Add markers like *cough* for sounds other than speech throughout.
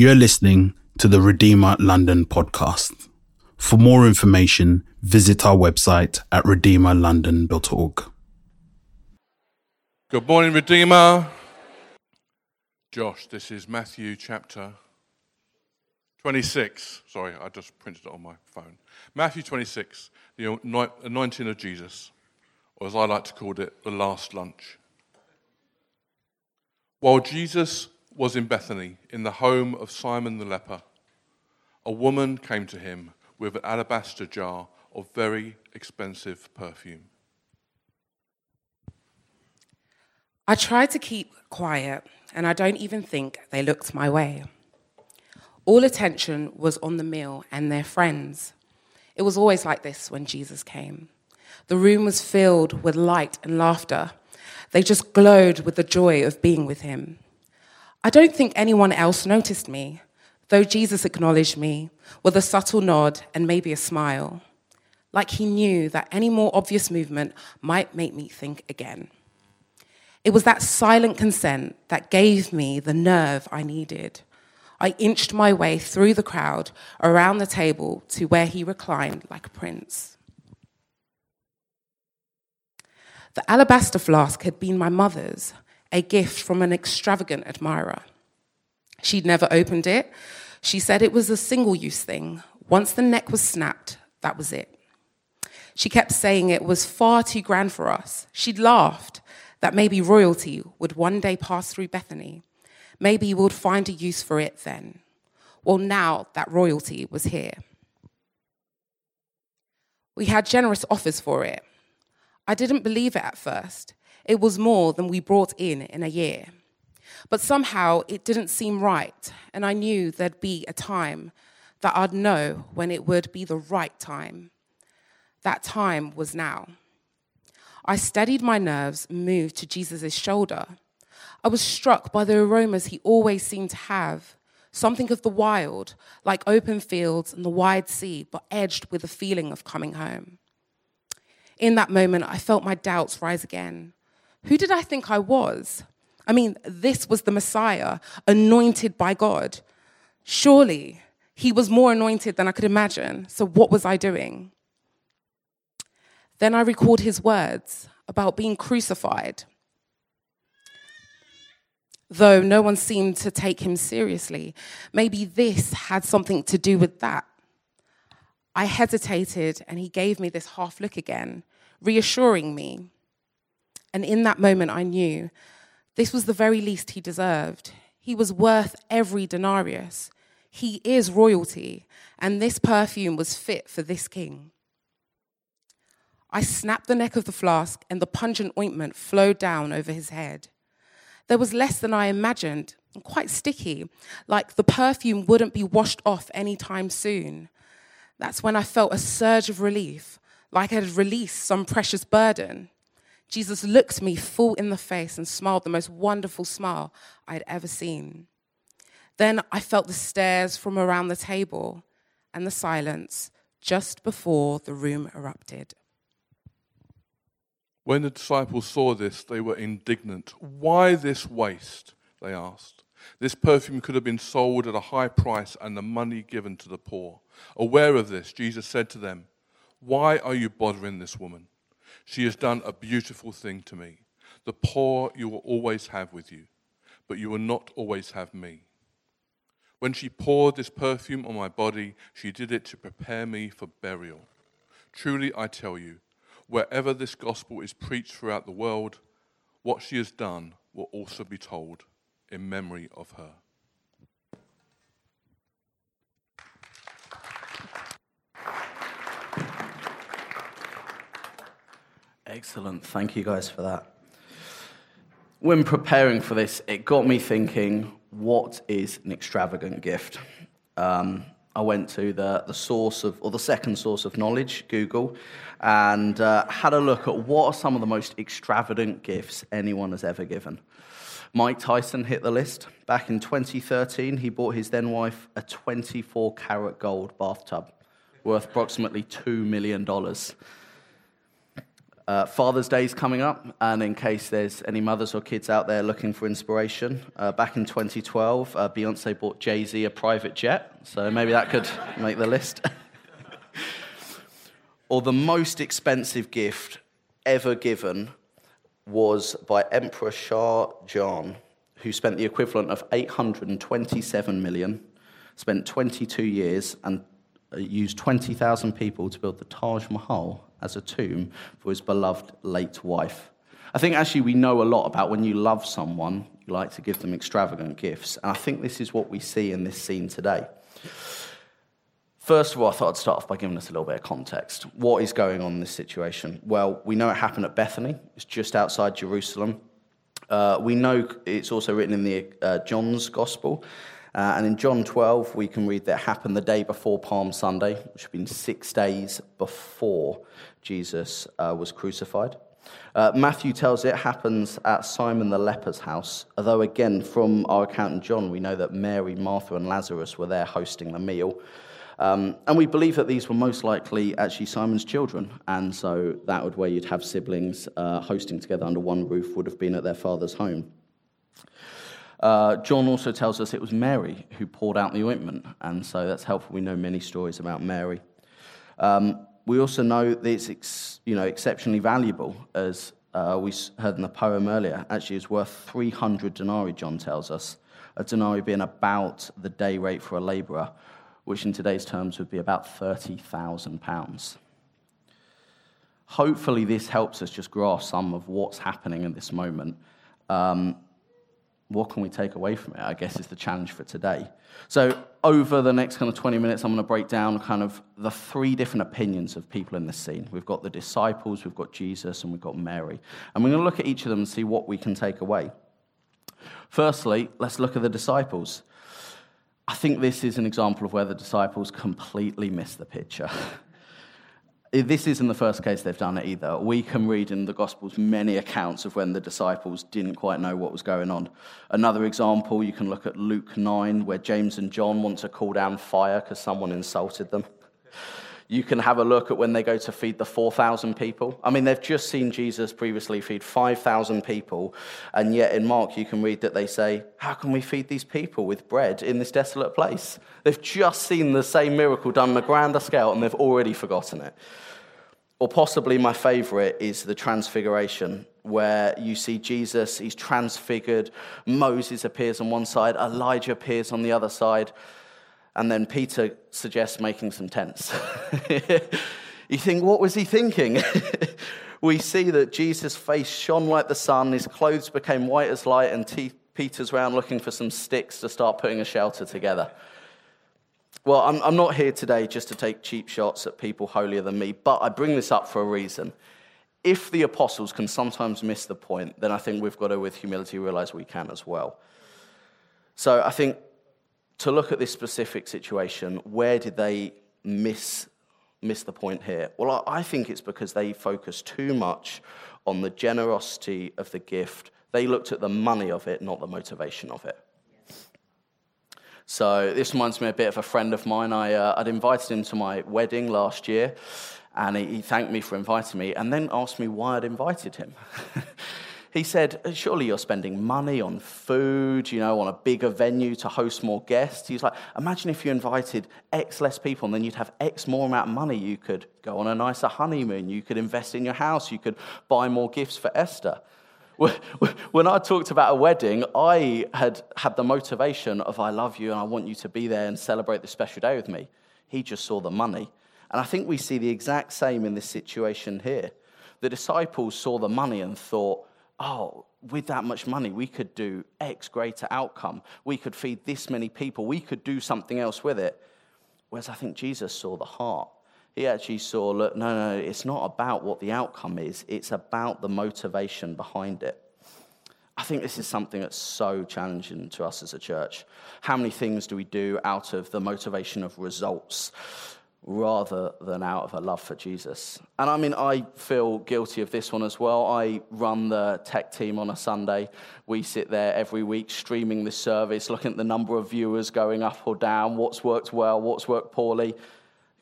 You're listening to the Redeemer London podcast. For more information, visit our website at redeemerlondon.org. Good morning, Redeemer. Josh, this is Matthew chapter 26. Sorry, I just printed it on my phone. Matthew 26, the anointing of Jesus, or as I like to call it, the last lunch. While Jesus was in Bethany, in the home of Simon the leper, a woman came to him with an alabaster jar of very expensive perfume. I tried to keep quiet, and I don't even think they looked my way. All attention was on the meal and their friends. It was always like this when Jesus came. The room was filled with light and laughter. They just glowed with the joy of being with him. I don't think anyone else noticed me, though Jesus acknowledged me with a subtle nod and maybe a smile, like he knew that any more obvious movement might make me think again. It was that silent consent that gave me the nerve I needed. I inched my way through the crowd around the table to where he reclined like a prince. The alabaster flask had been my mother's, a gift from an extravagant admirer. She'd never opened it. She said it was a single use thing. Once the neck was snapped, that was it. She kept saying it was far too grand for us. She'd laughed that maybe royalty would one day pass through Bethany. Maybe we would find a use for it then. Well, now that royalty was here. We had generous offers for it. I didn't believe it at first. It was more than we brought in in a year. But somehow it didn't seem right, and I knew there'd be a time that I'd know when it would be the right time. That time was now. I steadied my nerves and moved to Jesus' shoulder. I was struck by the aromas he always seemed to have something of the wild, like open fields and the wide sea, but edged with a feeling of coming home. In that moment, I felt my doubts rise again. Who did I think I was? I mean, this was the Messiah, anointed by God. Surely he was more anointed than I could imagine. So, what was I doing? Then I recalled his words about being crucified. Though no one seemed to take him seriously, maybe this had something to do with that. I hesitated, and he gave me this half look again, reassuring me. And in that moment, I knew this was the very least he deserved. He was worth every denarius. He is royalty, and this perfume was fit for this king. I snapped the neck of the flask, and the pungent ointment flowed down over his head. There was less than I imagined, and quite sticky, like the perfume wouldn't be washed off anytime soon. That's when I felt a surge of relief, like I had released some precious burden. Jesus looked me full in the face and smiled the most wonderful smile I had ever seen. Then I felt the stares from around the table and the silence just before the room erupted. When the disciples saw this, they were indignant. Why this waste? They asked. This perfume could have been sold at a high price and the money given to the poor. Aware of this, Jesus said to them, Why are you bothering this woman? She has done a beautiful thing to me. The poor you will always have with you, but you will not always have me. When she poured this perfume on my body, she did it to prepare me for burial. Truly, I tell you, wherever this gospel is preached throughout the world, what she has done will also be told in memory of her. Excellent. Thank you guys for that. When preparing for this, it got me thinking what is an extravagant gift? Um, I went to the, the source of, or the second source of knowledge, Google, and uh, had a look at what are some of the most extravagant gifts anyone has ever given. Mike Tyson hit the list. Back in 2013, he bought his then wife a 24 karat gold bathtub worth approximately $2 million. Uh, Father's Day is coming up, and in case there's any mothers or kids out there looking for inspiration, uh, back in 2012, uh, Beyonce bought Jay Z a private jet, so maybe that could *laughs* make the list. *laughs* or the most expensive gift ever given was by Emperor Shah Jahan, who spent the equivalent of 827 million, spent 22 years, and used 20,000 people to build the Taj Mahal as a tomb for his beloved late wife. I think actually we know a lot about when you love someone, you like to give them extravagant gifts. And I think this is what we see in this scene today. First of all, I thought I'd start off by giving us a little bit of context. What is going on in this situation? Well, we know it happened at Bethany, it's just outside Jerusalem. Uh, we know it's also written in the uh, John's Gospel. Uh, and in John 12, we can read that happened the day before Palm Sunday, which had been six days before Jesus uh, was crucified. Uh, Matthew tells it happens at Simon the leper's house, although, again, from our account in John, we know that Mary, Martha, and Lazarus were there hosting the meal. Um, and we believe that these were most likely actually Simon's children, and so that would where you'd have siblings uh, hosting together under one roof would have been at their father's home. Uh, John also tells us it was Mary who poured out the ointment, and so that's helpful. We know many stories about Mary. Um, we also know that it's ex, you know, exceptionally valuable, as uh, we heard in the poem earlier. Actually, it's worth 300 denarii, John tells us, a denarii being about the day rate for a labourer, which in today's terms would be about £30,000. Hopefully, this helps us just grasp some of what's happening in this moment. Um, what can we take away from it? I guess is the challenge for today. So, over the next kind of 20 minutes, I'm going to break down kind of the three different opinions of people in this scene. We've got the disciples, we've got Jesus, and we've got Mary. And we're going to look at each of them and see what we can take away. Firstly, let's look at the disciples. I think this is an example of where the disciples completely miss the picture. *laughs* this isn't the first case they've done it either. We can read in the Gospels many accounts of when the disciples didn't quite know what was going on. Another example, you can look at Luke 9, where James and John want to call down fire because someone insulted them. You can have a look at when they go to feed the 4,000 people. I mean, they've just seen Jesus previously feed 5,000 people, and yet in Mark you can read that they say, How can we feed these people with bread in this desolate place? They've just seen the same miracle done on a grander scale, and they've already forgotten it. Or possibly my favorite is the transfiguration, where you see Jesus, he's transfigured. Moses appears on one side, Elijah appears on the other side. And then Peter suggests making some tents. *laughs* you think, what was he thinking? *laughs* we see that Jesus' face shone like the sun, his clothes became white as light, and Peter's around looking for some sticks to start putting a shelter together. Well, I'm, I'm not here today just to take cheap shots at people holier than me, but I bring this up for a reason. If the apostles can sometimes miss the point, then I think we've got to, with humility, realize we can as well. So I think to look at this specific situation, where did they miss, miss the point here? Well, I think it's because they focused too much on the generosity of the gift. They looked at the money of it, not the motivation of it. So this reminds me a bit of a friend of mine. I, uh, I'd invited him to my wedding last year, and he, he thanked me for inviting me, and then asked me why I'd invited him. *laughs* He said, uh, Surely you're spending money on food, you know, on a bigger venue to host more guests. He's like, Imagine if you invited X less people and then you'd have X more amount of money. You could go on a nicer honeymoon. You could invest in your house. You could buy more gifts for Esther. *laughs* When I talked about a wedding, I had had the motivation of, I love you and I want you to be there and celebrate this special day with me. He just saw the money. And I think we see the exact same in this situation here. The disciples saw the money and thought, oh, with that much money, we could do X greater outcome. We could feed this many people. We could do something else with it. Whereas I think Jesus saw the heart. He actually saw, look, no, no, it's not about what the outcome is, it's about the motivation behind it. I think this is something that's so challenging to us as a church. How many things do we do out of the motivation of results? Rather than out of a love for Jesus. And I mean, I feel guilty of this one as well. I run the tech team on a Sunday. We sit there every week streaming this service, looking at the number of viewers going up or down, what's worked well, what's worked poorly.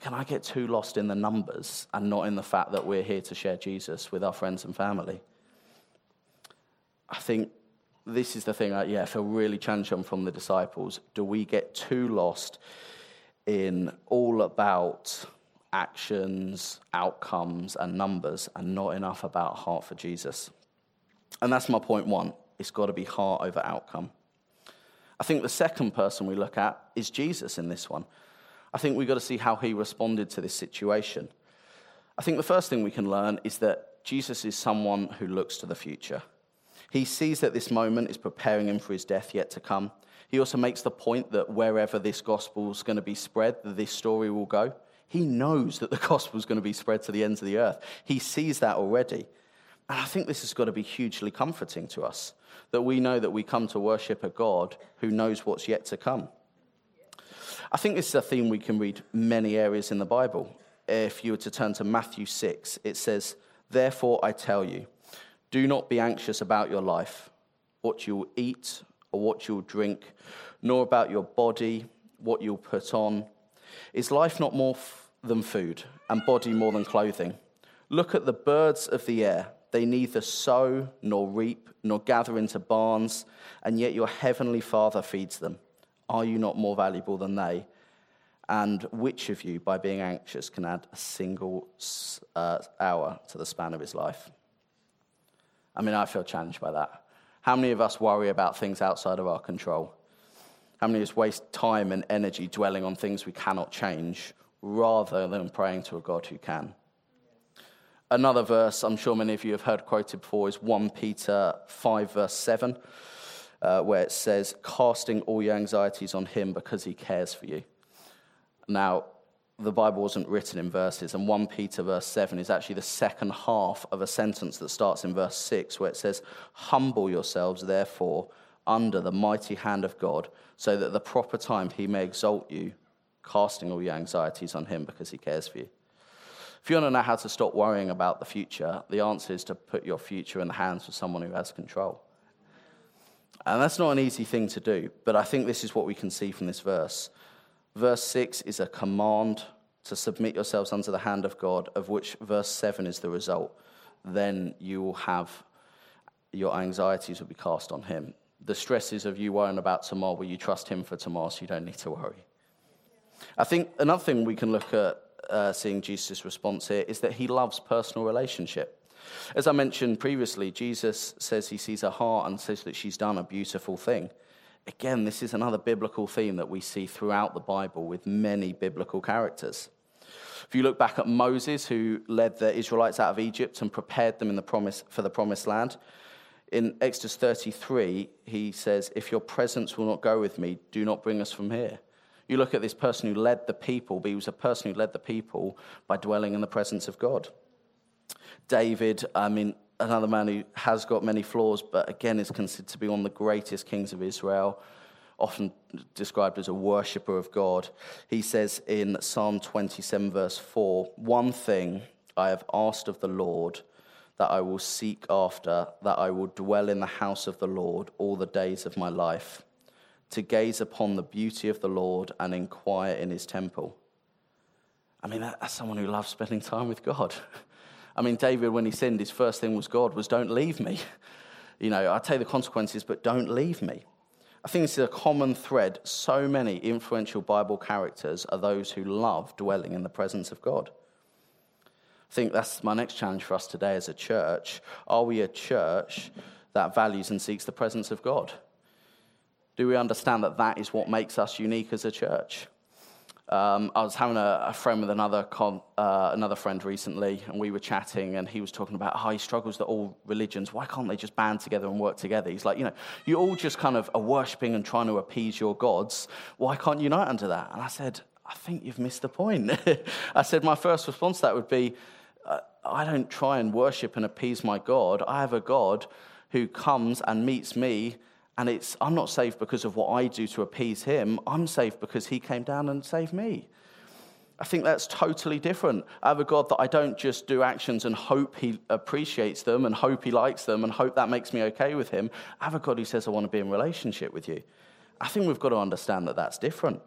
can I get too lost in the numbers and not in the fact that we're here to share Jesus with our friends and family? I think this is the thing I yeah, I feel really challenged on from the disciples. Do we get too lost in all about actions, outcomes, and numbers, and not enough about heart for Jesus? And that's my point one. It's got to be heart over outcome. I think the second person we look at is Jesus in this one. I think we've got to see how he responded to this situation. I think the first thing we can learn is that Jesus is someone who looks to the future. He sees that this moment is preparing him for his death yet to come. He also makes the point that wherever this gospel is going to be spread, this story will go. He knows that the gospel is going to be spread to the ends of the earth. He sees that already. And I think this has got to be hugely comforting to us that we know that we come to worship a God who knows what's yet to come. I think this is a theme we can read many areas in the Bible. If you were to turn to Matthew 6, it says, Therefore I tell you, do not be anxious about your life, what you'll eat or what you'll drink, nor about your body, what you'll put on. Is life not more f- than food, and body more than clothing? Look at the birds of the air. They neither sow nor reap nor gather into barns, and yet your heavenly Father feeds them. Are you not more valuable than they? And which of you, by being anxious, can add a single uh, hour to the span of his life? I mean, I feel challenged by that. How many of us worry about things outside of our control? How many of us waste time and energy dwelling on things we cannot change rather than praying to a God who can? Another verse I'm sure many of you have heard quoted before is 1 Peter 5, verse 7, uh, where it says, Casting all your anxieties on him because he cares for you. Now, the Bible wasn't written in verses, and 1 Peter verse 7 is actually the second half of a sentence that starts in verse 6, where it says, Humble yourselves, therefore, under the mighty hand of God, so that at the proper time he may exalt you, casting all your anxieties on him because he cares for you. If you want to know how to stop worrying about the future, the answer is to put your future in the hands of someone who has control. And that's not an easy thing to do, but I think this is what we can see from this verse. Verse 6 is a command to submit yourselves unto the hand of God, of which verse 7 is the result. Then you will have your anxieties will be cast on Him. The stresses of you worrying about tomorrow, will you trust Him for tomorrow so you don't need to worry? I think another thing we can look at uh, seeing Jesus' response here is that He loves personal relationship. As I mentioned previously, Jesus says he sees her heart and says that she's done a beautiful thing. Again, this is another biblical theme that we see throughout the Bible with many biblical characters. If you look back at Moses, who led the Israelites out of Egypt and prepared them in the promise, for the promised land, in Exodus 33, he says, If your presence will not go with me, do not bring us from here. You look at this person who led the people, but he was a person who led the people by dwelling in the presence of God. David, I mean, another man who has got many flaws, but again is considered to be one of the greatest kings of Israel, often described as a worshipper of God. He says in Psalm 27, verse 4 One thing I have asked of the Lord that I will seek after, that I will dwell in the house of the Lord all the days of my life, to gaze upon the beauty of the Lord and inquire in his temple. I mean, that's someone who loves spending time with God. *laughs* I mean, David, when he sinned, his first thing was God was, don't leave me. *laughs* You know, I'll you the consequences, but don't leave me. I think this is a common thread. So many influential Bible characters are those who love dwelling in the presence of God. I think that's my next challenge for us today as a church. Are we a church that values and seeks the presence of God? Do we understand that that is what makes us unique as a church? Um, I was having a, a friend with another, con, uh, another friend recently, and we were chatting, and he was talking about how he struggles that all religions, why can't they just band together and work together? He's like, you know, you all just kind of are worshipping and trying to appease your gods. Why can't you unite under that? And I said, I think you've missed the point. *laughs* I said, my first response to that would be, uh, I don't try and worship and appease my God. I have a God who comes and meets me and it's, I'm not saved because of what I do to appease him. I'm saved because he came down and saved me. I think that's totally different. I have a God that I don't just do actions and hope he appreciates them and hope he likes them and hope that makes me okay with him. I have a God who says, I want to be in relationship with you. I think we've got to understand that that's different.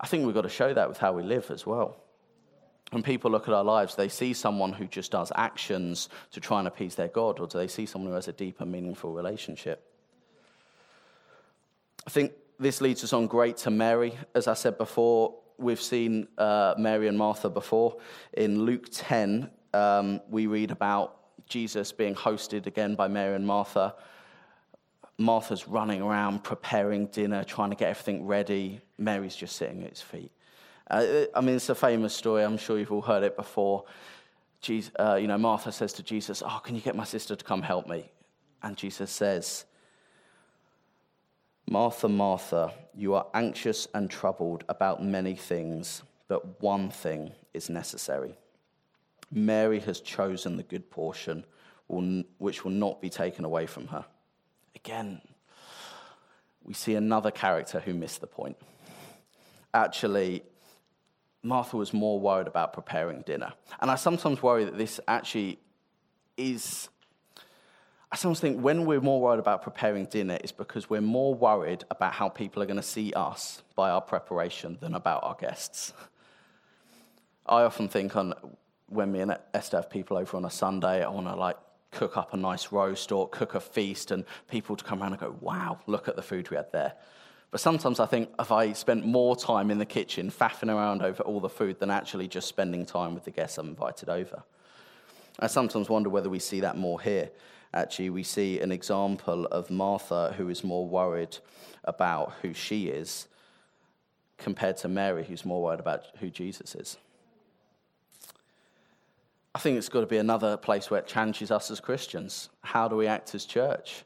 I think we've got to show that with how we live as well. when people look at our lives, they see someone who just does actions to try and appease their God, or do they see someone who has a deeper, meaningful relationship? I think this leads us on great to Mary. As I said before, we've seen uh, Mary and Martha before. In Luke 10, um, we read about Jesus being hosted again by Mary and Martha. Martha's running around preparing dinner, trying to get everything ready. Mary's just sitting at his feet. Uh, I mean, it's a famous story. I'm sure you've all heard it before. Uh, you know, Martha says to Jesus, "Oh, can you get my sister to come help me?" And Jesus says, "Martha, Martha, you are anxious and troubled about many things, but one thing is necessary. Mary has chosen the good portion, which will not be taken away from her." Again, we see another character who missed the point. Actually, Martha was more worried about preparing dinner. And I sometimes worry that this actually is. I sometimes think when we're more worried about preparing dinner, it's because we're more worried about how people are going to see us by our preparation than about our guests. I often think on when me and Esther have people over on a Sunday, I want to like cook up a nice roast or cook a feast and people to come around and go, wow, look at the food we had there. But sometimes I think if I spent more time in the kitchen faffing around over all the food than actually just spending time with the guests I'm invited over. I sometimes wonder whether we see that more here. Actually, we see an example of Martha who is more worried about who she is compared to Mary, who's more worried about who Jesus is. I think it's got to be another place where it challenges us as Christians. How do we act as church?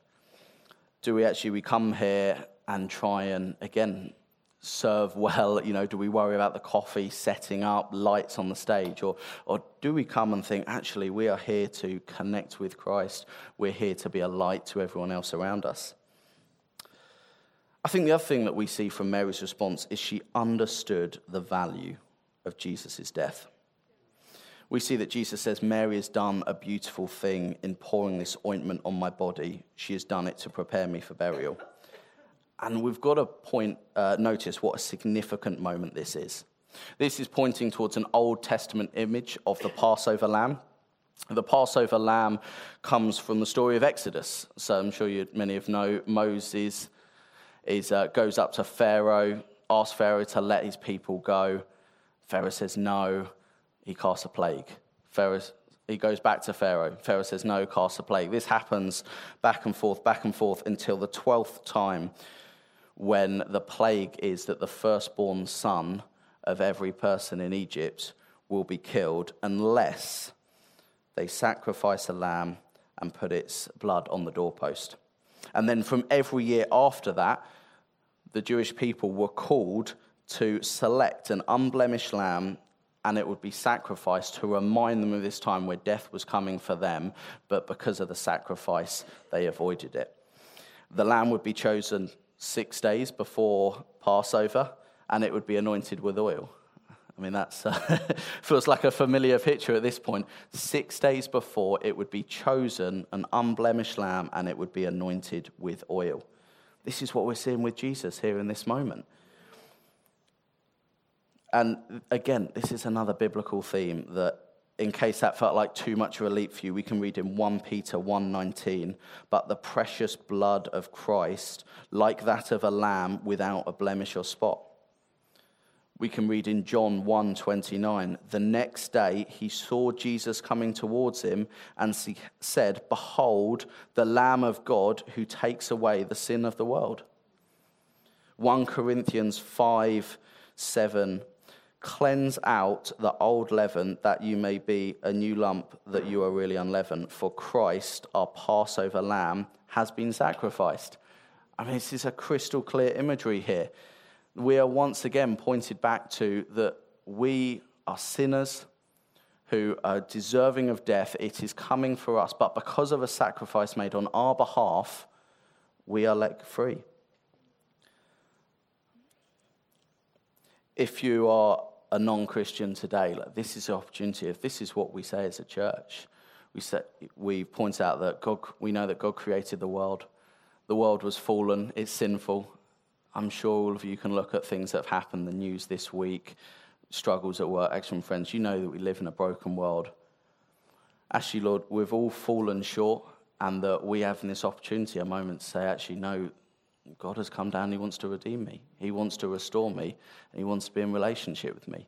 Do we actually we come here and try and, again, serve well? You know, do we worry about the coffee, setting up, lights on the stage? Or, or do we come and think, actually, we are here to connect with Christ? We're here to be a light to everyone else around us. I think the other thing that we see from Mary's response is she understood the value of Jesus' death. We see that Jesus says, Mary has done a beautiful thing in pouring this ointment on my body. She has done it to prepare me for burial. And we've got to point, uh, notice what a significant moment this is. This is pointing towards an Old Testament image of the Passover lamb. The Passover lamb comes from the story of Exodus. So I'm sure you, many of know Moses is, uh, goes up to Pharaoh, asks Pharaoh to let his people go. Pharaoh says no. He casts a plague. Pharaoh he goes back to Pharaoh. Pharaoh says, No, cast a plague. This happens back and forth, back and forth until the 12th time when the plague is that the firstborn son of every person in Egypt will be killed unless they sacrifice a lamb and put its blood on the doorpost. And then from every year after that, the Jewish people were called to select an unblemished lamb and it would be sacrificed to remind them of this time where death was coming for them, but because of the sacrifice, they avoided it. The lamb would be chosen six days before Passover, and it would be anointed with oil. I mean, that uh, *laughs* feels like a familiar picture at this point. Six days before, it would be chosen an unblemished lamb and it would be anointed with oil. This is what we're seeing with Jesus here in this moment. And again, this is another biblical theme that in case that felt like too much of a leap for you, we can read in 1 Peter 1:19, but the precious blood of Christ, like that of a lamb without a blemish or spot. We can read in John 1:29, the next day he saw Jesus coming towards him and said, "Behold, the lamb of God who takes away the sin of the world." 1 Corinthians 5 7 Cleanse out the old leaven that you may be a new lump that you are really unleavened. For Christ, our Passover lamb, has been sacrificed. I mean, this is a crystal clear imagery here. We are once again pointed back to that we are sinners who are deserving of death. It is coming for us, but because of a sacrifice made on our behalf, we are let free. If you are a non Christian today, like this is the opportunity. If this is what we say as a church, we, say, we point out that God, we know that God created the world. The world was fallen, it's sinful. I'm sure all of you can look at things that have happened, the news this week, struggles at work, excellent friends, you know that we live in a broken world. Actually, Lord, we've all fallen short, and that we have in this opportunity, a moment to say, actually, no, God has come down, He wants to redeem me, He wants to restore me, and He wants to be in relationship with me.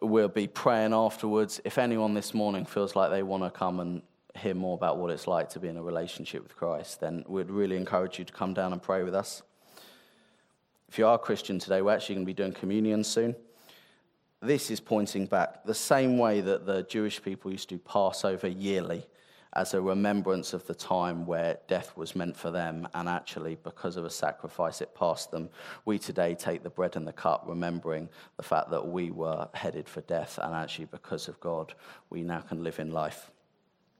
We'll be praying afterwards. If anyone this morning feels like they want to come and hear more about what it's like to be in a relationship with Christ, then we'd really encourage you to come down and pray with us. If you are a Christian today, we're actually going to be doing communion soon. This is pointing back the same way that the Jewish people used to do Passover yearly as a remembrance of the time where death was meant for them, and actually, because of a sacrifice, it passed them. We today take the bread and the cup, remembering the fact that we were headed for death, and actually, because of God, we now can live in life.